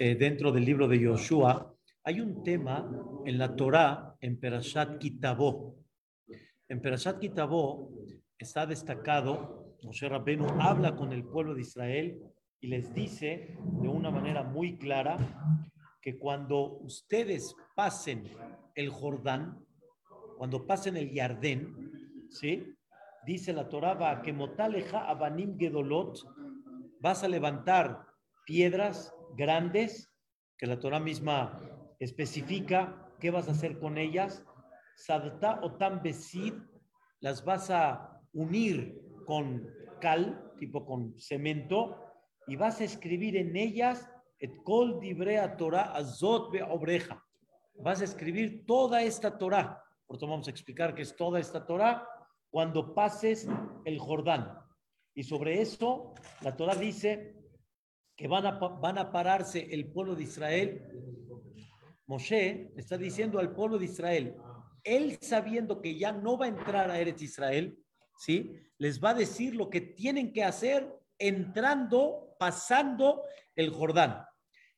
eh, dentro del libro de Yoshua, hay un tema en la Torá, en Perashat Kitabó. En Perashat Kitabó está destacado, Moshe Rabbenu habla con el pueblo de Israel y les dice de una manera muy clara que cuando ustedes pasen el Jordán, cuando pasen el Yardén, ¿sí? Dice la va que motaleja abanim gedolot, vas a levantar piedras grandes, que la Torah misma especifica qué vas a hacer con ellas. Sadta o tan las vas a unir con cal, tipo con cemento, y vas a escribir en ellas et kol dibrea Torah azot obreja. Vas a escribir toda esta Torah. Por eso vamos a explicar qué es toda esta Torah cuando pases el Jordán. Y sobre eso, la Torah dice que van a, van a pararse el pueblo de Israel. Moshe está diciendo al pueblo de Israel, él sabiendo que ya no va a entrar a Eretz Israel, ¿sí? Les va a decir lo que tienen que hacer entrando, pasando el Jordán.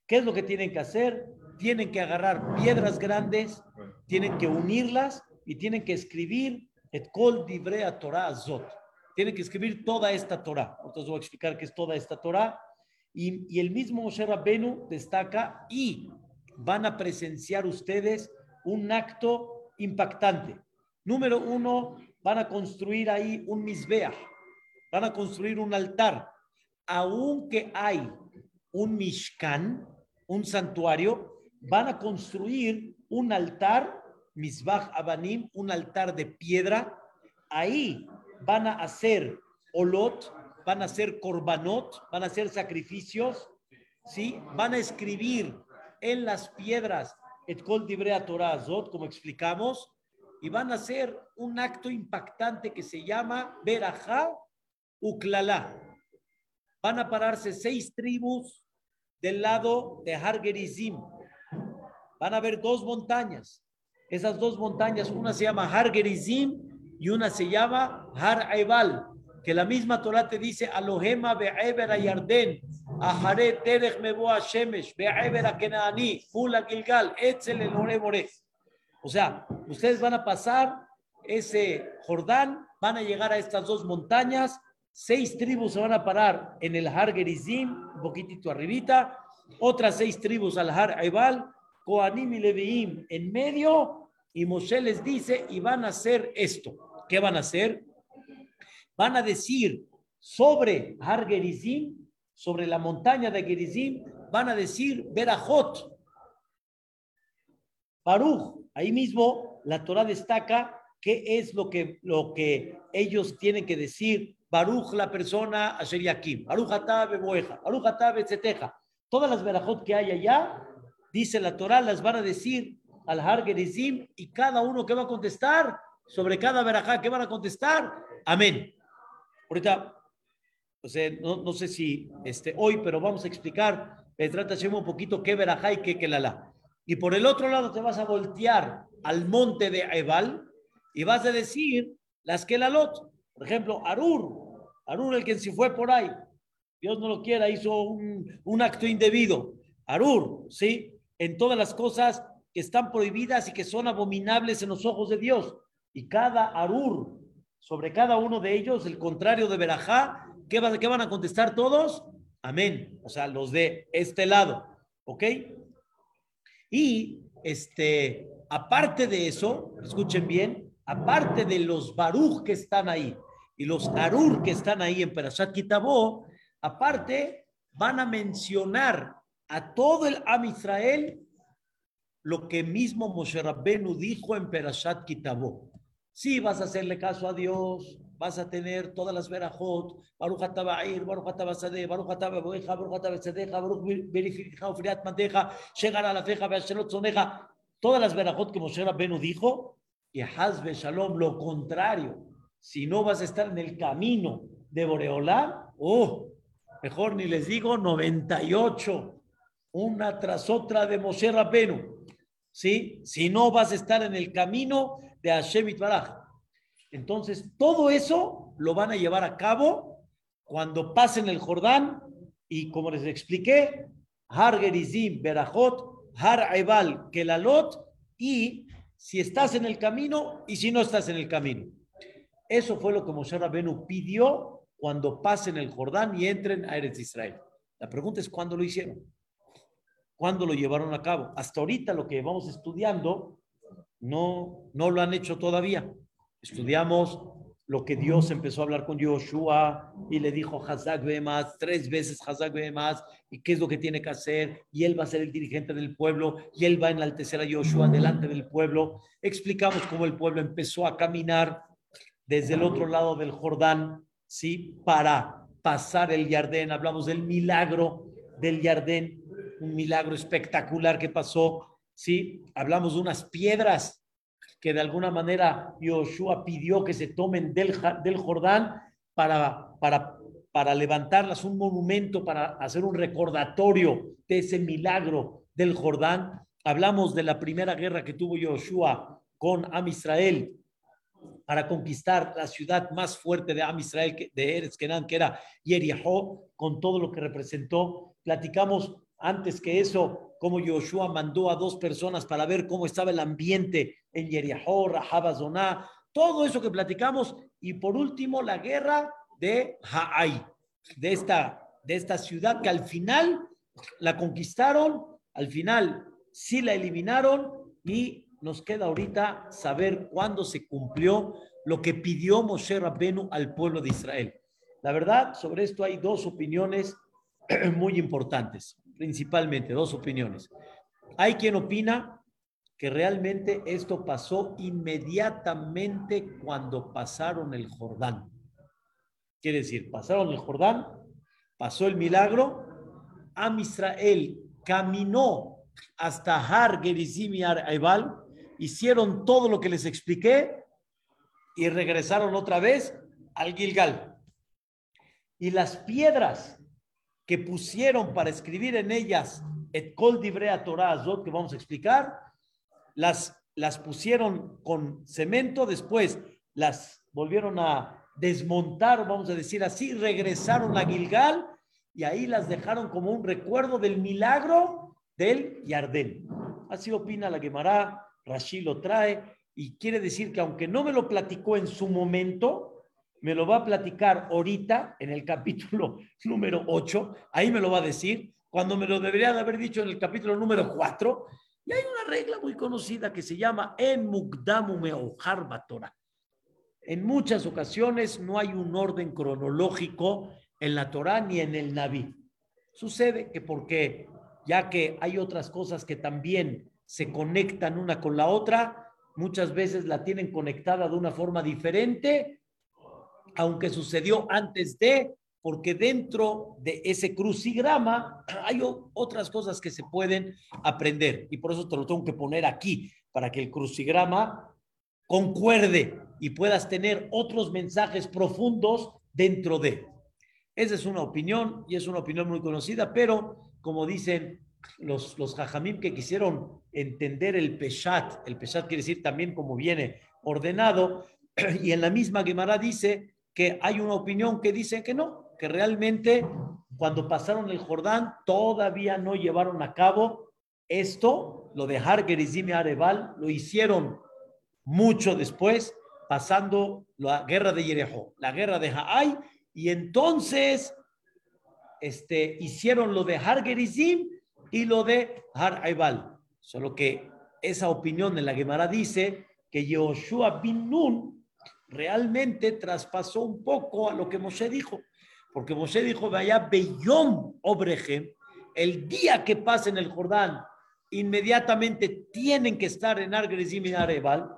¿Qué es lo que tienen que hacer? Tienen que agarrar piedras grandes, tienen que unirlas y tienen que escribir et kol divrea Torah azot. Tienen que escribir toda esta Torah. Entonces voy a explicar qué es toda esta Torah. Y, el mismo Moshe Rabbenu destaca y van a presenciar ustedes un acto impactante. Número uno, van a construir ahí un misbea, van a construir un altar. Aunque hay un mishkan, un santuario, van a construir un altar Misbah Abanim, un altar de piedra. Ahí van a hacer olot, van a hacer korbanot, van a hacer sacrificios, ¿sí? Van a escribir en las piedras et kol dibrea Torah azot, como explicamos, y van a hacer un acto impactante que se llama Berajá Uklala. Van a pararse seis tribus del lado de Hargerizim. Van a haber dos montañas. Esas dos montañas, una se llama Har Gerizim y una se llama Har Aibal, que la misma Torah te dice Alohema be'eber Yarden, Ahare terech meboa shemesh, be'eber kenaani, mula gilgal, etzel el O sea, ustedes van a pasar ese Jordán, van a llegar a estas dos montañas, seis tribus se van a parar en el Har Gerizim, un poquitito arribita, otras seis tribus al Har Aibal, Koanim y Leviim en medio, y Moshe les dice, y van a hacer esto. ¿Qué van a hacer? Van a decir sobre Har Gerizim, sobre la montaña de Gerizim, van a decir Berajot. Baruch, ahí mismo la Torah destaca qué es lo que, lo que ellos tienen que decir. Baruch, la persona, Asher Yakim. Baruch Atabe Boeja. Baruch Atabe. Todas las Berajot que hay allá dice la Torah, las van a decir al Har Gerizim y cada uno que va a contestar sobre cada verajá que van a contestar. Amén. Ahorita, o sea, no, sé si este, hoy, pero vamos a explicar, trata un poquito qué verajá y qué kelala. Y por el otro lado te vas a voltear al monte de Ebal y vas a decir las kelalot. Por ejemplo, Arur, Arur el que se fue por ahí, Dios no lo quiera, hizo un, un acto indebido. Arur, ¿sí? en todas las cosas que están prohibidas y que son abominables en los ojos de Dios. Y cada arur, sobre cada uno de ellos, el contrario de Berajá, ¿qué, va, ¿qué van a contestar todos? Amén. O sea, los de este lado. ¿Ok? Y este, aparte de eso, escuchen bien, aparte de los baruj que están ahí y los arur que están ahí en Perashat Kitabó, aparte van a mencionar a todo el Am Israel lo que mismo Moshe Rabbenu dijo en Perashat Kitabó. Si vas a hacerle caso a Dios, vas a tener todas las verajot, Baruch Ataba'ir, Baruch Atabasade, Baruch Atababoeja, Baruch Atabasadeja, Baruch Verifica, Ufriat Manteja, llegar a la feja, Beashelot Zoneja, todas las verajot que Moshe Rabbenu dijo, y Hazbe Shalom, lo contrario, si no vas a estar en el camino de Boreolá, oh, mejor ni les digo 98 una tras otra de Moshe Rabenu. ¿Sí? Si no vas a estar en el camino de Hashem Itbaraj. Entonces, todo eso lo van a llevar a cabo cuando pasen el Jordán y como les expliqué, Har Gerizim, Berajot, Har Ebal, Kelalot, y si estás en el camino y si no estás en el camino. Eso fue lo que Moshe Rabenu pidió cuando pasen el Jordán y entren a Eretz Israel. La pregunta es cuándo lo hicieron, cuándo lo llevaron a cabo. Hasta ahorita lo que vamos estudiando no, no lo han hecho todavía. Estudiamos lo que Dios empezó a hablar con Joshua y le dijo Hazak más tres veces Hazak más y qué es lo que tiene que hacer y él va a ser el dirigente del pueblo y él va a enaltecer a Joshua delante del pueblo. Explicamos cómo el pueblo empezó a caminar desde el otro lado del Jordán, ¿sí? Para pasar el Jardín. Hablamos del milagro del Jardín, un milagro espectacular que pasó, ¿sí? Hablamos de unas piedras que de alguna manera Yoshua pidió que se tomen del, del Jordán para, para, para levantarlas, un monumento, para hacer un recordatorio de ese milagro del Jordán. Hablamos de la primera guerra que tuvo Yoshua con Am Israel para conquistar la ciudad más fuerte de Am Israel, de Eretz Kenan, que era Yeriho, con todo lo que representó. Platicamos antes que eso, cómo Yoshua mandó a dos personas para ver cómo estaba el ambiente en Yeriahó, Rahabazoná, todo eso que platicamos. Y por último, la guerra de Haai, de esta, de esta ciudad que al final la conquistaron, al final sí la eliminaron y nos queda ahorita saber cuándo se cumplió lo que pidió Moshe Rabbenu al pueblo de Israel. La verdad, sobre esto hay dos opiniones muy importantes, principalmente dos opiniones. Hay quien opina que realmente esto pasó inmediatamente cuando pasaron el Jordán. Quiere decir, pasaron el Jordán, pasó el milagro, Am Israel caminó hasta Har Gerizim y Ebal, hicieron todo lo que les expliqué y regresaron otra vez al Gilgal. Y las piedras que pusieron para escribir en ellas et kol divrea Torah Azot, que vamos a explicar, las, las pusieron con cemento, después las volvieron a desmontar, vamos a decir así, regresaron a Gilgal y ahí las dejaron como un recuerdo del milagro del Yardén. Así opina la Gemara, Rashi lo trae y quiere decir que aunque no me lo platicó en su momento, me lo va a platicar ahorita en el capítulo número 8, ahí me lo va a decir, cuando me lo debería de haber dicho en el capítulo número 4, y hay una regla muy conocida que se llama En Mukdamu Meohar Torah. En muchas ocasiones no hay un orden cronológico en la Torah ni en el Naví. Sucede que porque, ya que hay otras cosas que también se conectan una con la otra, muchas veces la tienen conectada de una forma diferente, aunque sucedió antes de, porque dentro de ese crucigrama hay otras cosas que se pueden aprender y por eso te lo tengo que poner aquí, para que el crucigrama concuerde y puedas tener otros mensajes profundos dentro de. Esa es una opinión y es una opinión muy conocida, pero como dicen los, los jajamim que quisieron entender el peshat, el peshat quiere decir también como viene ordenado, y en la misma Gemara dice que hay una opinión que dice que no, que realmente cuando pasaron el Jordán todavía no llevaron a cabo esto, lo de Har Gerizim y Arebal, lo hicieron mucho después, pasando la guerra de Yerejo, la guerra de Haai, y entonces este, hicieron lo de Har Gerizim y lo de Har Aibal. Solo que esa opinión en la Gemara dice que Yoshua bin Nun realmente traspasó un poco a lo que Moshe dijo. Porque Moshe dijo, vaya Beyom Obrejem, el día que pasen el Jordán, inmediatamente tienen que estar en Argresim y Arebal.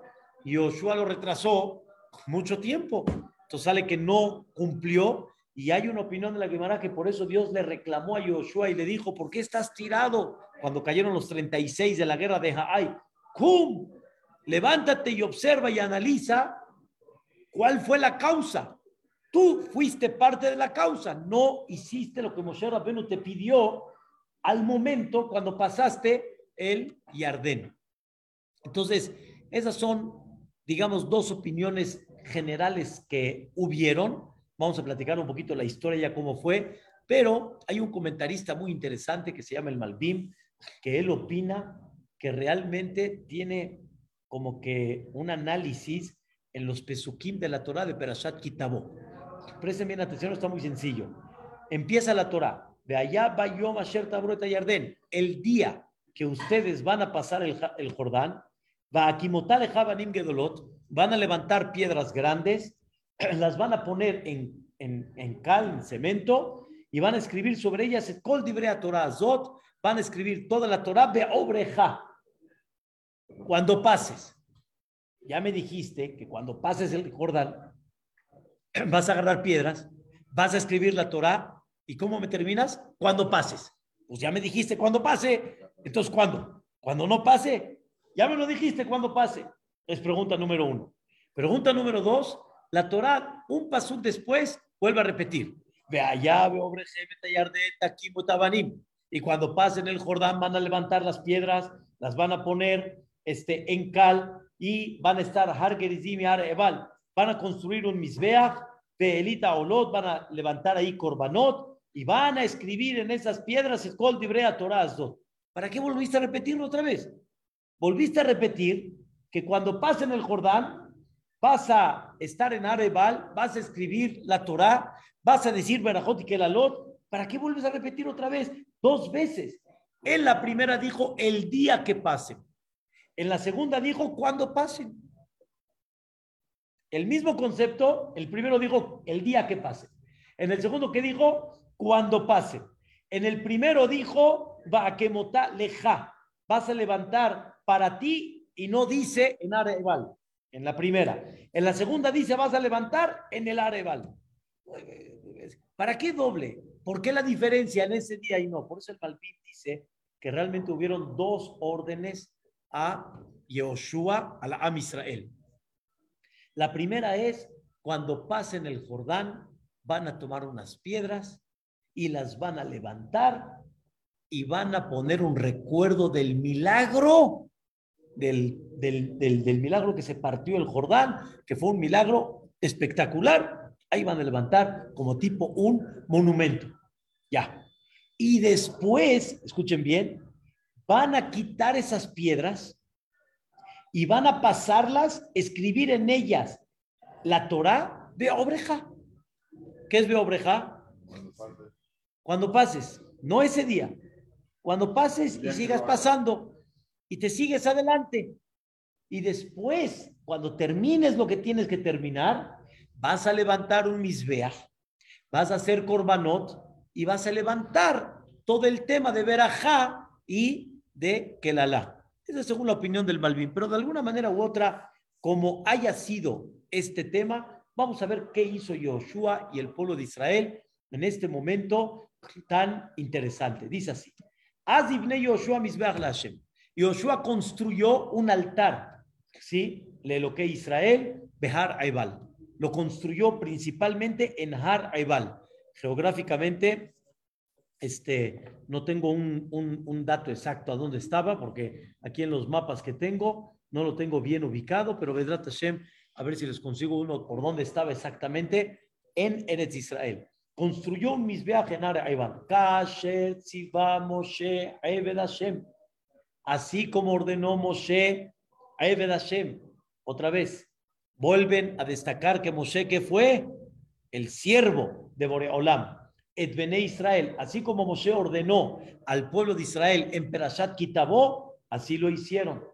Y Joshua lo retrasó mucho tiempo. Entonces sale que no cumplió. Y hay una opinión de la Gemara que por eso Dios le reclamó a Joshua y le dijo, ¿por qué estás tirado? Cuando cayeron los 36 de la guerra de Haai. ¡Cum! Levántate y observa y analiza cuál fue la causa. Tú fuiste parte de la causa, no hiciste lo que Moshe Rabbeinu te pidió al momento cuando pasaste el Yardén. Entonces, esas son, digamos, dos opiniones generales que hubieron. Vamos a platicar un poquito la historia ya cómo fue. Pero hay un comentarista muy interesante que se llama el Malbim, que él opina que realmente tiene como que un análisis en los pesukim de la Torah de Perashat Kitabó. Presten bien atención, está muy sencillo. Empieza la Torah. De allá va Yom Asher Tabrota. El día que ustedes van a pasar el, el Jordán, va a Kimotale Javanim Gedolot, van a levantar piedras grandes, las van a poner en, en, en cal, en cemento, y van a escribir sobre ellas Kol Dibrea Torah Azot, van a escribir toda la Torah de Obreja. Cuando pases, ya me dijiste que cuando pases el Jordán, vas a agarrar piedras, vas a escribir la Torah, ¿y cómo me terminas? Cuando pases. Pues ya me dijiste cuando pase, entonces ¿cuándo? Cuando no pase, ya me lo dijiste cuando pase. Es pregunta número uno. Pregunta número dos, la Torah, un paso después, vuelve a repetir. Ve allá, ve Y cuando pasen el Jordán van a levantar las piedras, las van a poner este, en cal y van a estar Hargerizim y Ebal. Van a construir un Misbeach, Elita Olot, van a levantar ahí Korbanot y van a escribir en esas piedras Escol Dibrea Torah ¿Para qué volviste a repetirlo otra vez? Volviste a repetir que cuando pasen el Jordán, vas a estar en Arebal, vas a escribir la Torah, vas a decir Berajot y Kelalot. ¿Para qué vuelves a repetir otra vez? Dos veces. En la primera dijo el día que pasen. En la segunda dijo cuando pasen. El mismo concepto, el primero dijo el día que pasen. En el segundo que dijo cuando pasen. En el primero dijo va leja. Vas a levantar para ti y no dice en Areval. En la primera. En la segunda dice vas a levantar en el Areval. ¿Para qué doble? ¿Por qué la diferencia en ese día y no? Por eso el Malvin dice que realmente hubieron dos órdenes a Yehoshua, a la Am Israel. La primera es cuando pasen el Jordán, van a tomar unas piedras y las van a levantar y van a poner un recuerdo del milagro, del, del, del, milagro que se partió el Jordán, que fue un milagro espectacular. Ahí van a levantar como tipo un monumento. Ya. Y después, escuchen bien, van a quitar esas piedras y van a pasarlas, escribir en ellas la Torah de Obreja. ¿Qué es de Obreja? Cuando pases, no ese día. Cuando pases y sigas pasando y te sigues adelante. Y después, cuando termines lo que tienes que terminar, vas a levantar un misbeach, vas a hacer korbanot y vas a levantar todo el tema de verajá y de Kelalá. Esa es según la opinión del Malvin, pero de alguna manera u otra, como haya sido este tema, vamos a ver qué hizo Yoshua y el pueblo de Israel en este momento tan interesante. Dice así: Azibne Yoshua Misbeach Hashem. Yoshua construyó un altar, ¿sí? Le lo que Israel, Behar Aibal. Lo construyó principalmente en Har Aibal. Geográficamente este, no tengo un, un, dato exacto a dónde estaba, porque aquí en los mapas que tengo no lo tengo bien ubicado, pero Vedrat Hashem, a ver si les consigo uno por dónde estaba exactamente, en Eretz Israel. Construyó misbeach en Araiban. Kasher Tziva Moshe Eved Hashem. Así como ordenó Moshe Eved Hashem. Otra vez, vuelven a destacar que Moshe, que fue el siervo de Boreolam, et Israel, así como Moshe ordenó al pueblo de Israel en Perashat Kitabó, así lo hicieron.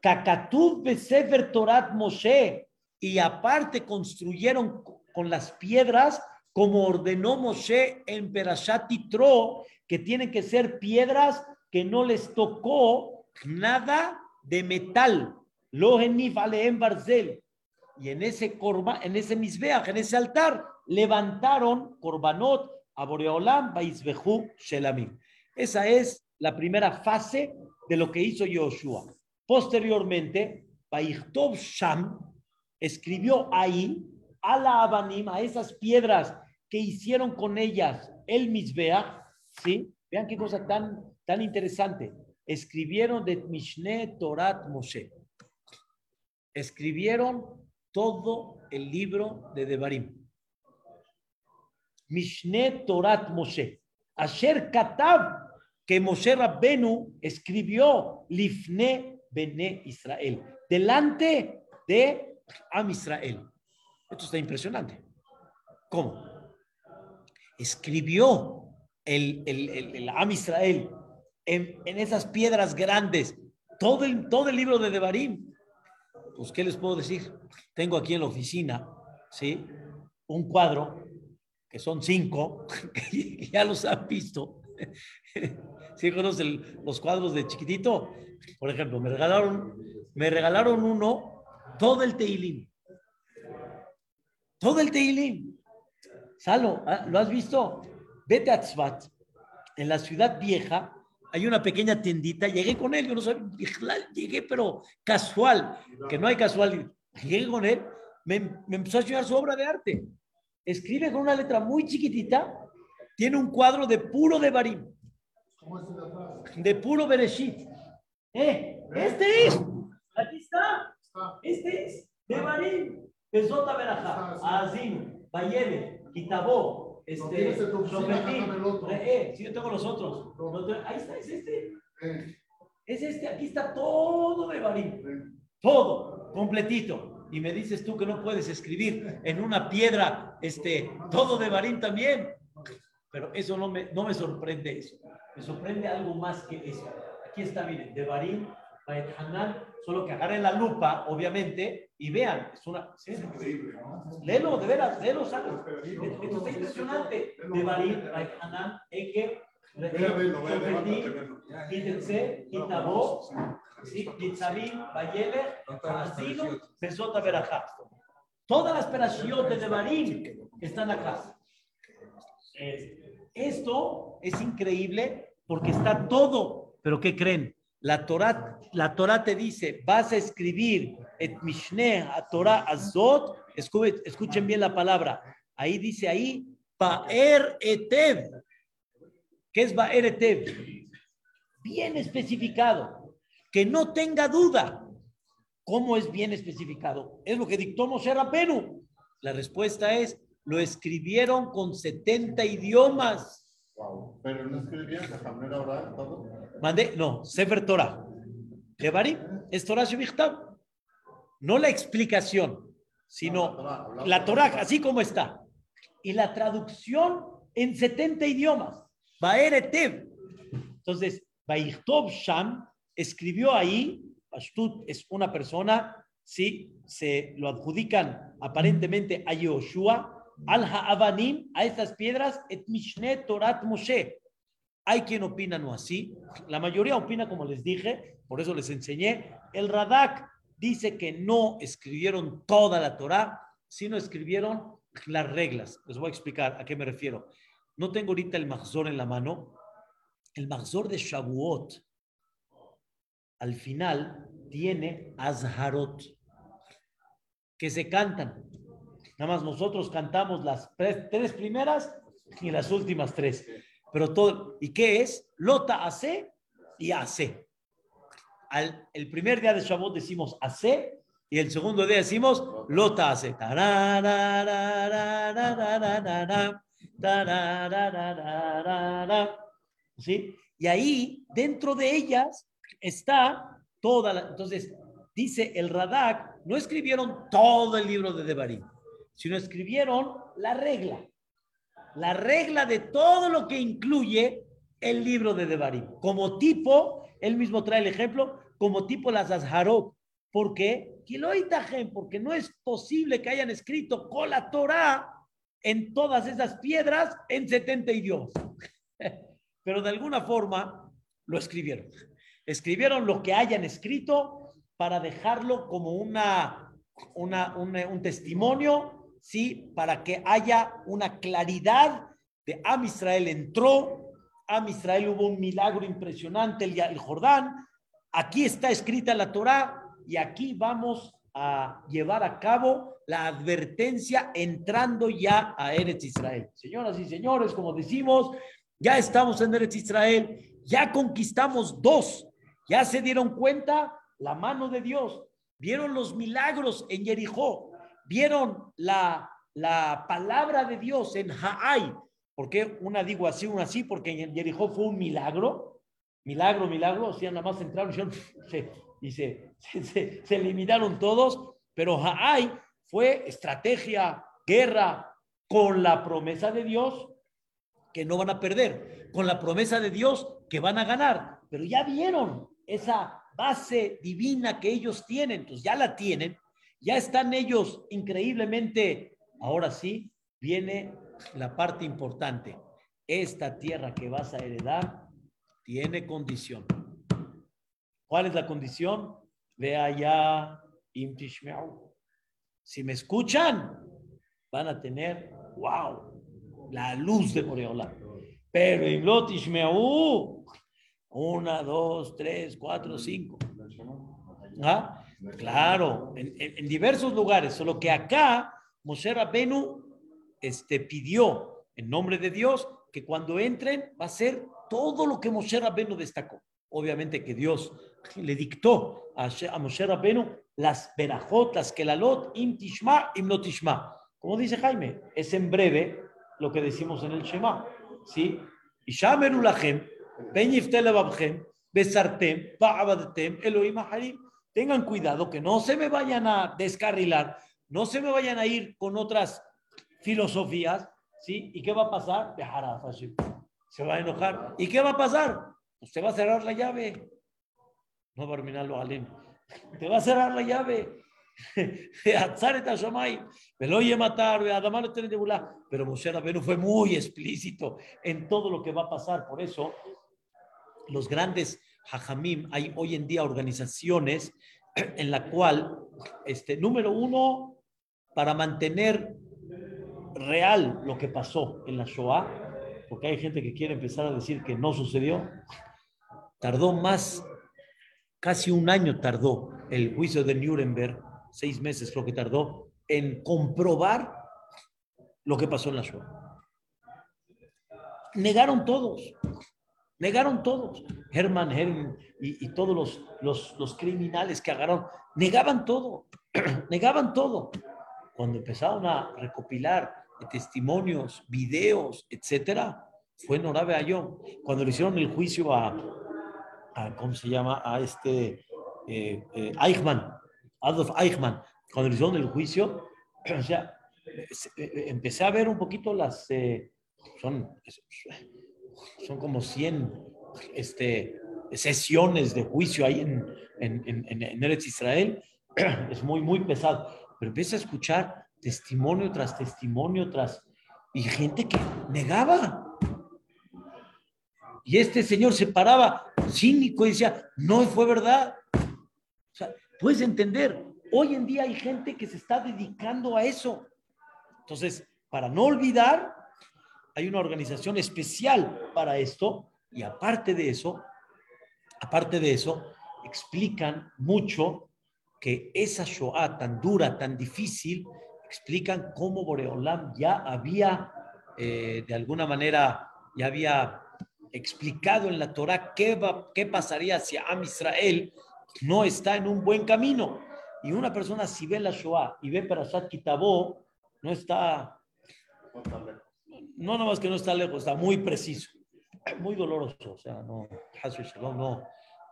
Kakatub Besefer Torat Moshe, y aparte construyeron con las piedras como ordenó Moshe en Perashat Titro, que tienen que ser piedras que no les tocó nada de metal. Lo en Barzel. Y en ese corba, en ese misbeach, en ese altar, levantaron corbanot a Boreolam Shelamim. Esa es la primera fase de lo que hizo Yoshua. Posteriormente, Baichtov Sham escribió ahí a la Abanim, a esas piedras que hicieron con ellas el Mizbeach, ¿sí? Vean qué cosa tan, tan interesante. Escribieron de Mishne Torat Moshe. Escribieron todo el libro de Devarim Mishne Torat Moshe. Asher Katab, que Moshe Rabbenu escribió Lifne Bene Israel, delante de Am Israel. Esto está impresionante. ¿Cómo? Escribió el, el, Am Israel en, esas piedras grandes, todo el, todo el libro de Devarim. Pues, ¿qué les puedo decir? Tengo aquí en la oficina, ¿sí? Un cuadro, son cinco, ya los han visto. ¿Sí conocen los cuadros de chiquitito? Por ejemplo, me regalaron, me regalaron uno, todo el Teilim. Todo el Teilim. Salo, ¿ah? ¿lo has visto? Vete a Tzvat, en la ciudad vieja, hay una pequeña tiendita, llegué con él, yo no sabía, llegué pero casual, que no hay casual, llegué con él, me, me empezó a enseñar su obra de arte. Escribe con una letra muy chiquitita, tiene un cuadro de puro de Barim, de puro Bereshit. Eh, este es, aquí está, este es, de Barim, Pesota Berajá, Azim, Bayele, Kitabó, este, eh, si yo tengo los otros. ahí está, es este. Eh. Es este, aquí está todo de Barín. Todo, completito. Y me dices tú que no puedes escribir en una piedra este, todo de Barín también. Pero eso no me, no me sorprende eso. Me sorprende algo más que eso. Aquí está, miren, de Barín, Hanan, solo que agarren la lupa, obviamente, y vean, es una... Es increíble, ¿no? Léelo, de veras, léelo, ¿sabes? Esto está impresionante. De Barim, Hanan, Eke, Quítense, Quitabó, Quitzabim, Bayele, Asino, Besota Berajá. Todas las operaciones de Barim están acá. Esto es increíble porque está todo, pero ¿qué creen? La Torah, la Torah te dice, vas a escribir et Mishneh a Torah Azot, escuchen bien la palabra, ahí dice ahí, Baer Etev. ¿Qué es Baer Etev? Bien especificado, que no tenga duda. ¿Cómo es bien especificado? Es lo que dictó Moshe Rabenu. La respuesta es, lo escribieron con 70 idiomas. Pero no escribían de manera oral todo. Mandé, no, Sefer Torah. Levari es Torah Shevichtab. No la explicación, sino la Torah, así como está. Y la traducción en 70 idiomas. Baeretev. Entonces, Baichtov Sham escribió ahí, Ashtut es una persona, sí, se lo adjudican aparentemente a Yoshua, al Ha'avanim, a estas piedras, et Mishne Torat Moshe. Hay quien opina no así, la mayoría opina como les dije, por eso les enseñé. El Radak dice que no escribieron toda la Torah, sino escribieron las reglas. Les voy a explicar a qué me refiero. No tengo ahorita el Mahzor en la mano. El Mahzor de Shavuot, al final, tiene Azharot, que se cantan. Nada más nosotros cantamos las tres, primeras y las últimas tres. Pero todo, ¿y qué es? Lota hace y hace. Al, el primer día de Shavuot decimos hace y el segundo día decimos lota hace. ¿Sí? Y ahí, dentro de ellas, está toda la... Entonces, dice el Radak, no escribieron todo el libro de Devarim sino escribieron la regla. La regla de todo lo que incluye el libro de Devarim. Como tipo, él mismo trae el ejemplo, como tipo las Azharot. ¿Por qué? Porque no es posible que hayan escrito con la Torah en todas esas piedras en 70 idiomas. Pero de alguna forma lo escribieron. Escribieron lo que hayan escrito para dejarlo como una, una un testimonio ¿sí? Para que haya una claridad de Am Israel entró, Am Israel hubo un milagro impresionante, el, el Jordán, aquí está escrita la Torá y aquí vamos a llevar a cabo la advertencia entrando ya a Eretz Israel. Señoras y señores, como decimos, ya estamos en Eretz Israel, ya conquistamos dos, ya se dieron cuenta la mano de Dios, vieron los milagros en Jericó, vieron la, la palabra de Dios en Ha'ai, ¿Por qué una digo así, una así? Porque en Jericó fue un milagro, milagro, milagro, o sea, nada más entraron y, se, se, todos, pero Haai fue estrategia, guerra, con la promesa de Dios que no van a perder, con la promesa de Dios que van a ganar, pero ya vieron esa base divina que ellos tienen, entonces ya la tienen, ya están ellos increíblemente, ahora sí, viene la parte importante. Esta tierra que vas a heredar tiene condición. ¿Cuál es la condición? Ve allá, si me escuchan, van a tener, wow, la luz de Moreola. Pero una, dos, tres, cuatro, cinco. ¿Ah? Claro, en, diversos lugares, solo que acá Moshe Rabenu este, pidió en nombre de Dios que cuando entren va a ser todo lo que Moshe Rabenu destacó. Obviamente que Dios le dictó a, a Moshe Rabenu las verajot, las kelalot, im tishma, im no tishma. Como dice Jaime, es en breve lo que decimos en el Shema. ¿Sí? Y shameru Tengan cuidado que no se me vayan a descarrilar, no se me vayan a ir con otras filosofías, ¿sí? ¿Y qué va a pasar? Se va a enojar. ¿Y qué va a pasar? Usted va a cerrar la llave. No va a terminarlo, Alim. Te va a cerrar la llave. me lo oye matar, pero Moshe Rabenu fue muy explícito en todo lo que va a pasar. Por eso, los grandes hajamim, hay hoy en día organizaciones en la cual, este, número uno, para mantener real lo que pasó en la Shoah, porque hay gente que quiere empezar a decir que no sucedió, tardó más, casi un año tardó el juicio de Nuremberg, seis meses lo que tardó en comprobar lo que pasó en la Shoah. Negaron todos, negaron todos. Hermann Hermann y, todos los, los, los criminales que agarraron, negaban todo, negaban todo. Cuando empezaron a recopilar testimonios, videos, etcétera, fue en Orabe Ayón. Cuando le hicieron el juicio a, ¿cómo se llama? A este eh, eh, Eichmann, Adolf Eichmann, cuando le hicieron el juicio, o sea, eh, empecé a ver un poquito las, son, son como 100 este, sesiones de juicio ahí en, en, en, en Eretz Israel, es muy, muy pesado, pero empieza a escuchar testimonio tras testimonio tras... Y gente que negaba. Y este señor se paraba cínico y decía, no fue verdad. O sea, puedes entender, hoy en día hay gente que se está dedicando a eso. Entonces, para no olvidar, hay una organización especial para esto y aparte de eso, aparte de eso, explican mucho que esa Shoah tan dura, tan difícil, explican cómo Boreolam ya había, eh, de alguna manera, ya había explicado en la Torah qué, qué pasaría si Am Israel no está en un buen camino. Y una persona si ve la Shoah y ve Parashat Kitabó, no está, no nada más que no está lejos, está muy preciso, muy doloroso. O sea, no, no,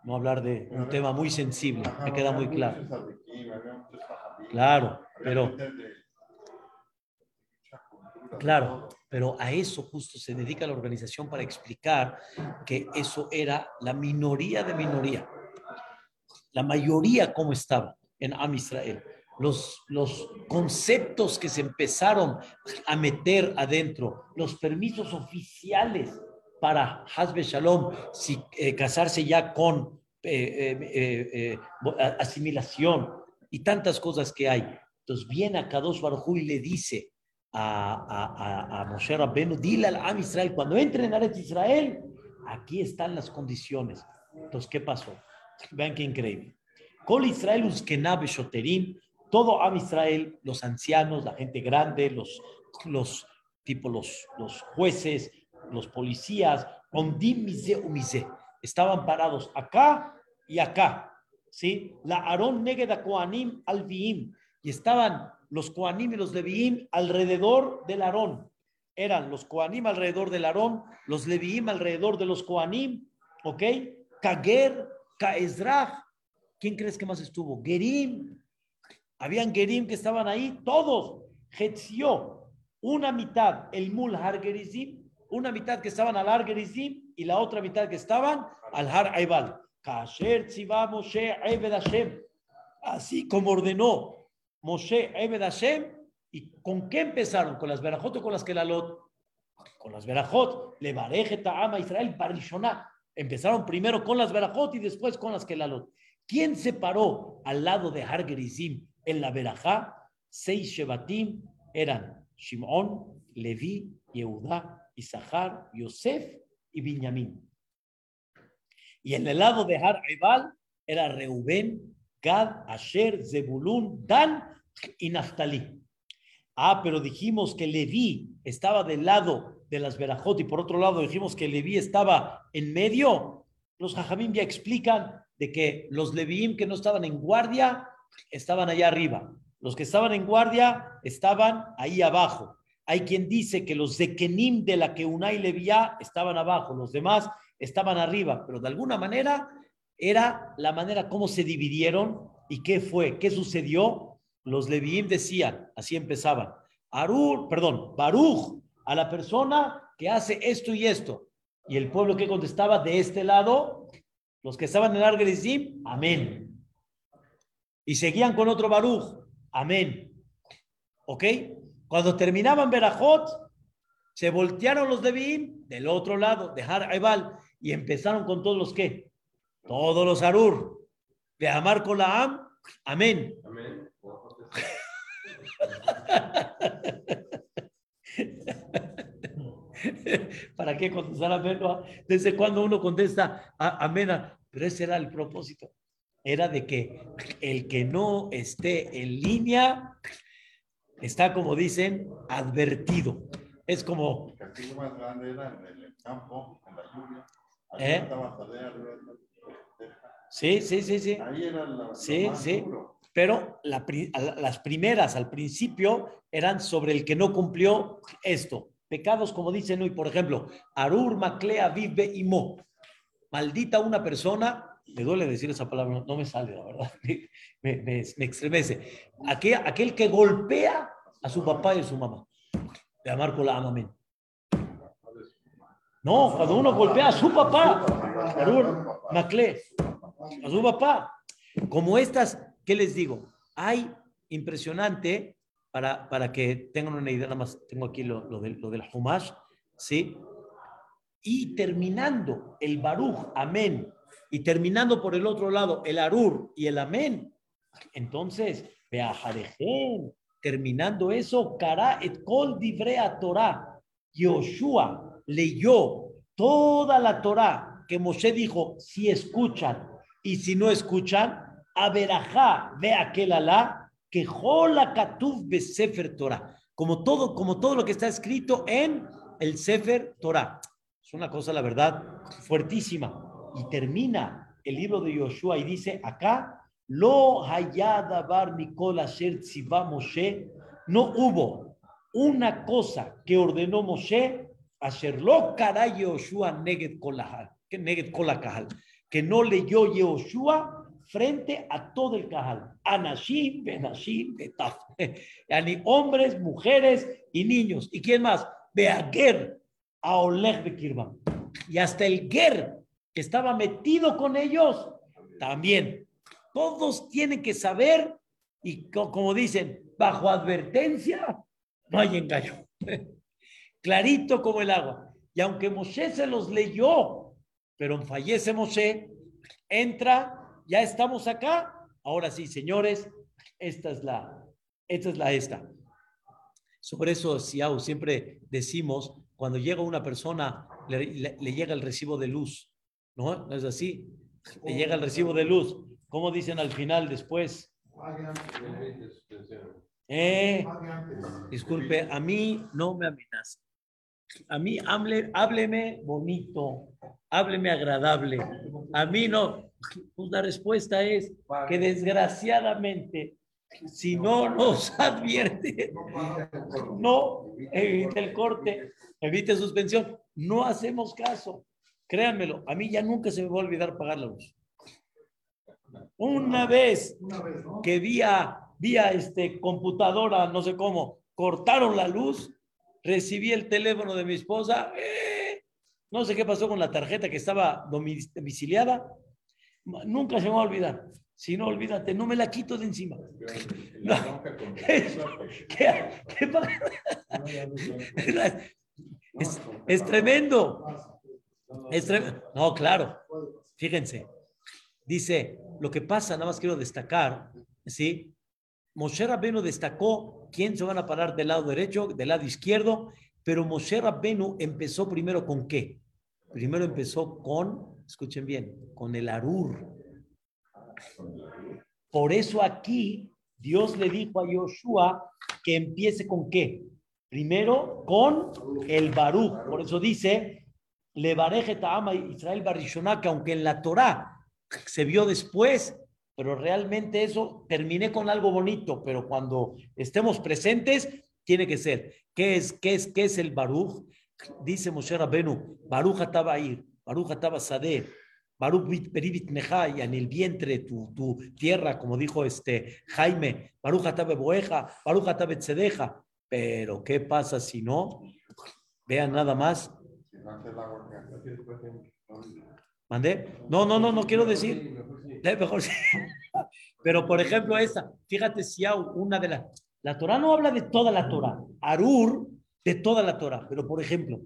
no hablar de un tema muy sensible, me queda muy claro. Claro, pero Claro, pero a eso justo se dedica la organización para explicar que eso era la minoría de minoría. La mayoría como estaba en Am Israel. Los, los conceptos que se empezaron a meter adentro, los permisos oficiales para Hasbe Shalom, si, eh, casarse ya con eh, eh, asimilación y tantas cosas que hay. Entonces viene a Kadosh Baruj y le dice, a, a, a, Moshe Rabbenu, dile al Am Israel, cuando entren en Aretz Israel, aquí están las condiciones. Entonces, ¿qué pasó? Vean qué increíble. Col Israel uskenabe shoterim, todo Am Israel, los ancianos, la gente grande, los, los tipo los, los jueces, los policías, estaban parados acá y acá, ¿sí? La Aarón negeda koanim al y estaban los Koanim y los Leviim alrededor del Aarón. eran los Koanim alrededor del Aarón, los Leviim alrededor de los Koanim, ¿ok? Kager, Kaezrach. ¿Quién crees que más estuvo? Gerim. Habían Gerim que estaban ahí, todos. Hetzió, una mitad, el Mul Har Gerizim, una mitad que estaban al Har Gerizim y la otra mitad que estaban al Har Aibal. Kasher Tziva Moshe Ebed Hashem. Así como ordenó Moshe Ebed Hashem. ¿Y con qué empezaron? ¿Con las verajot o con las kelalot? Con las verajot. Le barejeta ama Israel parishoná. Empezaron primero con las verajot y después con las kelalot. ¿Quién se paró al lado de Har Gerizim en la verajá? Seis Shebatim eran Shimon, Levi, Yehudá, Isahar, Yosef y Binyamin. Y en el lado de Har Aibal era Reubén, Gad, Asher, Zebulun, Dan y Naftali. Ah, pero dijimos que Leví estaba del lado de las Berajot y por otro lado dijimos que Leví estaba en medio. Los Jajamim ya explican de que los Leviim que no estaban en guardia estaban allá arriba. Los que estaban en guardia estaban ahí abajo. Hay quien dice que los Zekenim de la que Unai Leviá estaban abajo, los demás estaban arriba, pero de alguna manera era la manera como se dividieron y qué fue, qué sucedió. Los Leviim decían, así empezaban, Arur, perdón, Baruch, a la persona que hace esto y esto. Y el pueblo que contestaba de este lado, los que estaban en Argerizim, amén. Y seguían con otro Baruch, amén. ¿Ok? Cuando terminaban Berajot, se voltearon los Leviim del otro lado, de Har Aibal, y empezaron con todos los que, todos los Arur, de Amar con la Am, amén. Amén. ¿Para qué contestar amén? ¿Desde cuando uno contesta a- amén? Pero ese era el propósito. Era de que el que no esté en línea está, como dicen, advertido. Es como, El castigo más grande era en el campo, en la lluvia. Ahí ¿Eh? sí, sí, sí, sí. Ahí era la, Sí, más sí. duro. Pero la- las primeras al principio eran sobre el que no cumplió esto. Pecados como dicen hoy, por ejemplo, Arur, Maclea, Vive y Mo. Maldita una persona, me duele decir esa palabra, no, me sale, la verdad, me, me, me estremece. Aquel, aquel que golpea a su papá y a su mamá. De amar con la amén. No, cuando uno golpea a su papá, Arur, Maclea, a su papá. Como estas, ¿qué les digo? Hay impresionante, para, para que tengan una idea, nada más tengo aquí lo, lo, del, lo del Humash, ¿sí? Y terminando el Baruch, amén, y terminando por el otro lado el Arur y el amén, entonces, Beajarejen, terminando eso, Kara et kol divrea Torah, Yoshua leyó toda la Torah que Moshe dijo, si escuchan y si no escuchan, Averajá, ve aquel alá, que jola katuv be Sefer Torah, como todo, como todo lo que está escrito en el Sefer Torah. Es una cosa, la verdad, fuertísima. Y termina el libro de Yoshua y dice acá, lo hayadabar Mikol asher tziva Moshe, no hubo una cosa que ordenó Moshe, asher lo kara Yoshua neged kolakahal, que no leyó Yoshua frente a todo el cajal. Anashim, Benashim, Betaf. Yani hombres, mujeres y niños. ¿Y quién más? Beager, Aoleg Bekirban. Y hasta el Ger, que estaba metido con ellos, también. Todos tienen que saber, y co- como dicen, bajo advertencia, no hay engaño. Clarito como el agua. Y aunque Moshe se los leyó, pero fallece Moshe, entra ya estamos acá. Ahora sí, señores, esta es la, esta es la esta. Sobre eso, siempre decimos, cuando llega una persona, le llega el recibo de luz, ¿no? ¿No es así? Le llega el recibo de luz. ¿Cómo dicen al final después? Eh, disculpe, a mí no me amenaza. A mí hable, hábleme bonito, hábleme agradable. A mí no. Pues la respuesta es que desgraciadamente Si no nos advierte, no evite el corte, evite suspensión. No hacemos caso. Créanmelo, a mí ya nunca se me va a olvidar pagar la luz. Una vez que vía, vía este, computadora, no sé cómo, cortaron la luz, recibí el teléfono de mi esposa, eh, no sé qué pasó con la tarjeta que estaba domiciliada, nunca se me va a olvidar. Si no, olvídate, no me la quito de encima. Es, tremendo. No, claro. Fíjense. Dice, lo que pasa, nada más quiero destacar, ¿sí? Moshe Rabbenu destacó quién se van a parar del lado derecho, del lado izquierdo, pero Moshe Rabbenu empezó primero con qué? Primero empezó con, escuchen bien, con el Arur. Por eso aquí Dios le dijo a Joshua que empiece con qué? Primero con el Baruch. Por eso dice, le bareje ama Israel Barishoná, que aunque en la Torah se vio después, pero realmente eso terminé con algo bonito, pero cuando estemos presentes, tiene que ser. ¿Qué es, qué es, qué es el Baruch? Dice Moshe Rabenu, Baruch ahí, Baruch estaba Sadeh, Baruch Peribit Mejai, en el vientre, tu, tu tierra, como dijo este Jaime, Baruch estaba Boeja, Baruch estaba Tzedeja. Pero, ¿qué pasa si no? Vean nada más. ¿Mandé? No, no, no, no quiero decir. Mejor Pero, por ejemplo, esta, fíjate si una de las. La Torah no habla de toda la Torah. Arur, de toda la Torah. Pero, por ejemplo,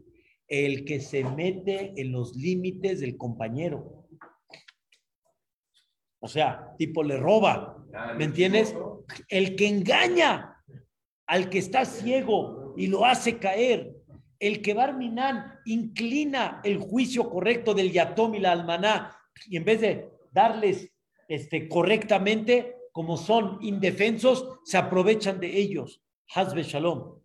el que se mete en los límites del compañero. O sea, tipo le roba. ¿Me entiendes? El que engaña al que está ciego y lo hace caer el que Barminan inclina el juicio correcto del Yatom y la Almaná y en vez de darles este, correctamente, como son indefensos, se aprovechan de ellos. Hazbe Shalom.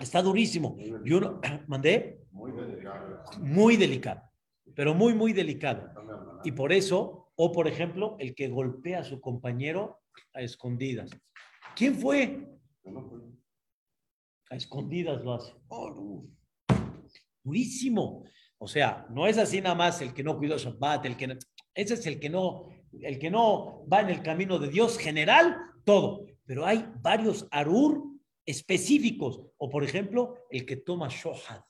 Está durísimo. Y uno, ¿mandé? Muy delicado. Muy delicado, pero muy, muy delicado. Y por eso, o por ejemplo, el que golpea a su compañero a escondidas. ¿Quién fue? A escondidas lo hace. Oh, durísimo. O sea, no es así nada más el que no cuidó Shabbat, el que ese es el que no, el que no va en el camino de Dios general, todo. Pero hay varios arur específicos. O por ejemplo, el que toma shohad.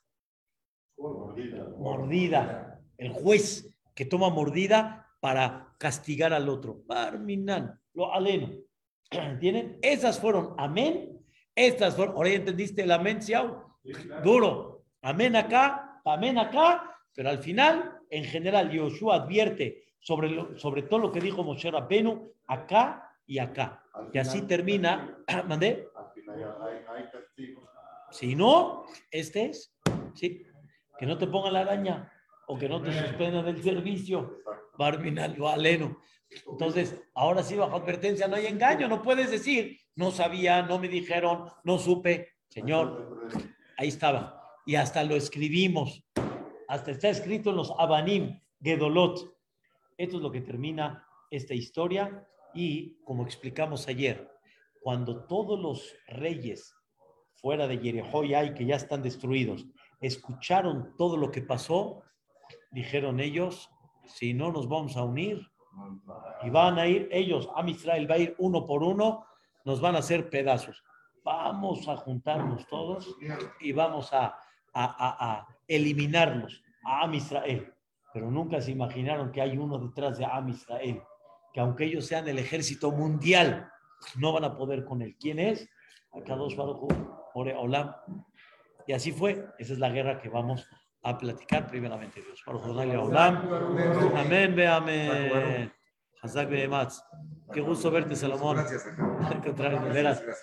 Mordida. mordida. El juez que toma mordida para castigar al otro. Barminan, lo aleno. ¿Entienden? Esas fueron amén. Estas fueron, ahora ya entendiste el amén, Siau. Duro. Amén acá, amén acá, pero al final, en general, Yoshua advierte sobre, sobre todo lo que dijo Moshe Rabbeinu, acá y acá. y así termina, ¿mandé? Si no, este es, sí, que no te pongan la araña o que no te suspendan el servicio. Barminal aleno. Entonces, ahora sí, bajo advertencia, no hay engaño, no puedes decir, no sabía, no me dijeron, no supe. Señor, ahí estaba y hasta lo escribimos. Hasta está escrito en los Abanim, Gedolot. Esto es lo que termina esta historia y como explicamos ayer, cuando todos los reyes fuera de y que ya están destruidos, escucharon todo lo que pasó, dijeron ellos, si no nos vamos a unir, y van a ir ellos, a Israel va a ir uno por uno, nos van a hacer pedazos. Vamos a juntarnos todos y vamos a a, eliminarlos, a Am Israel. Pero nunca se imaginaron que hay uno detrás de Am Israel, que aunque ellos sean el ejército mundial, no van a poder con él. ¿Quién es? Akadosh Baruch Ore Olam. Y así fue. Esa es la guerra que vamos a platicar primeramente. Dios. Baruch Olam. Amén, ve amén. Hazak Qué gusto verte, Salomón. Gracias.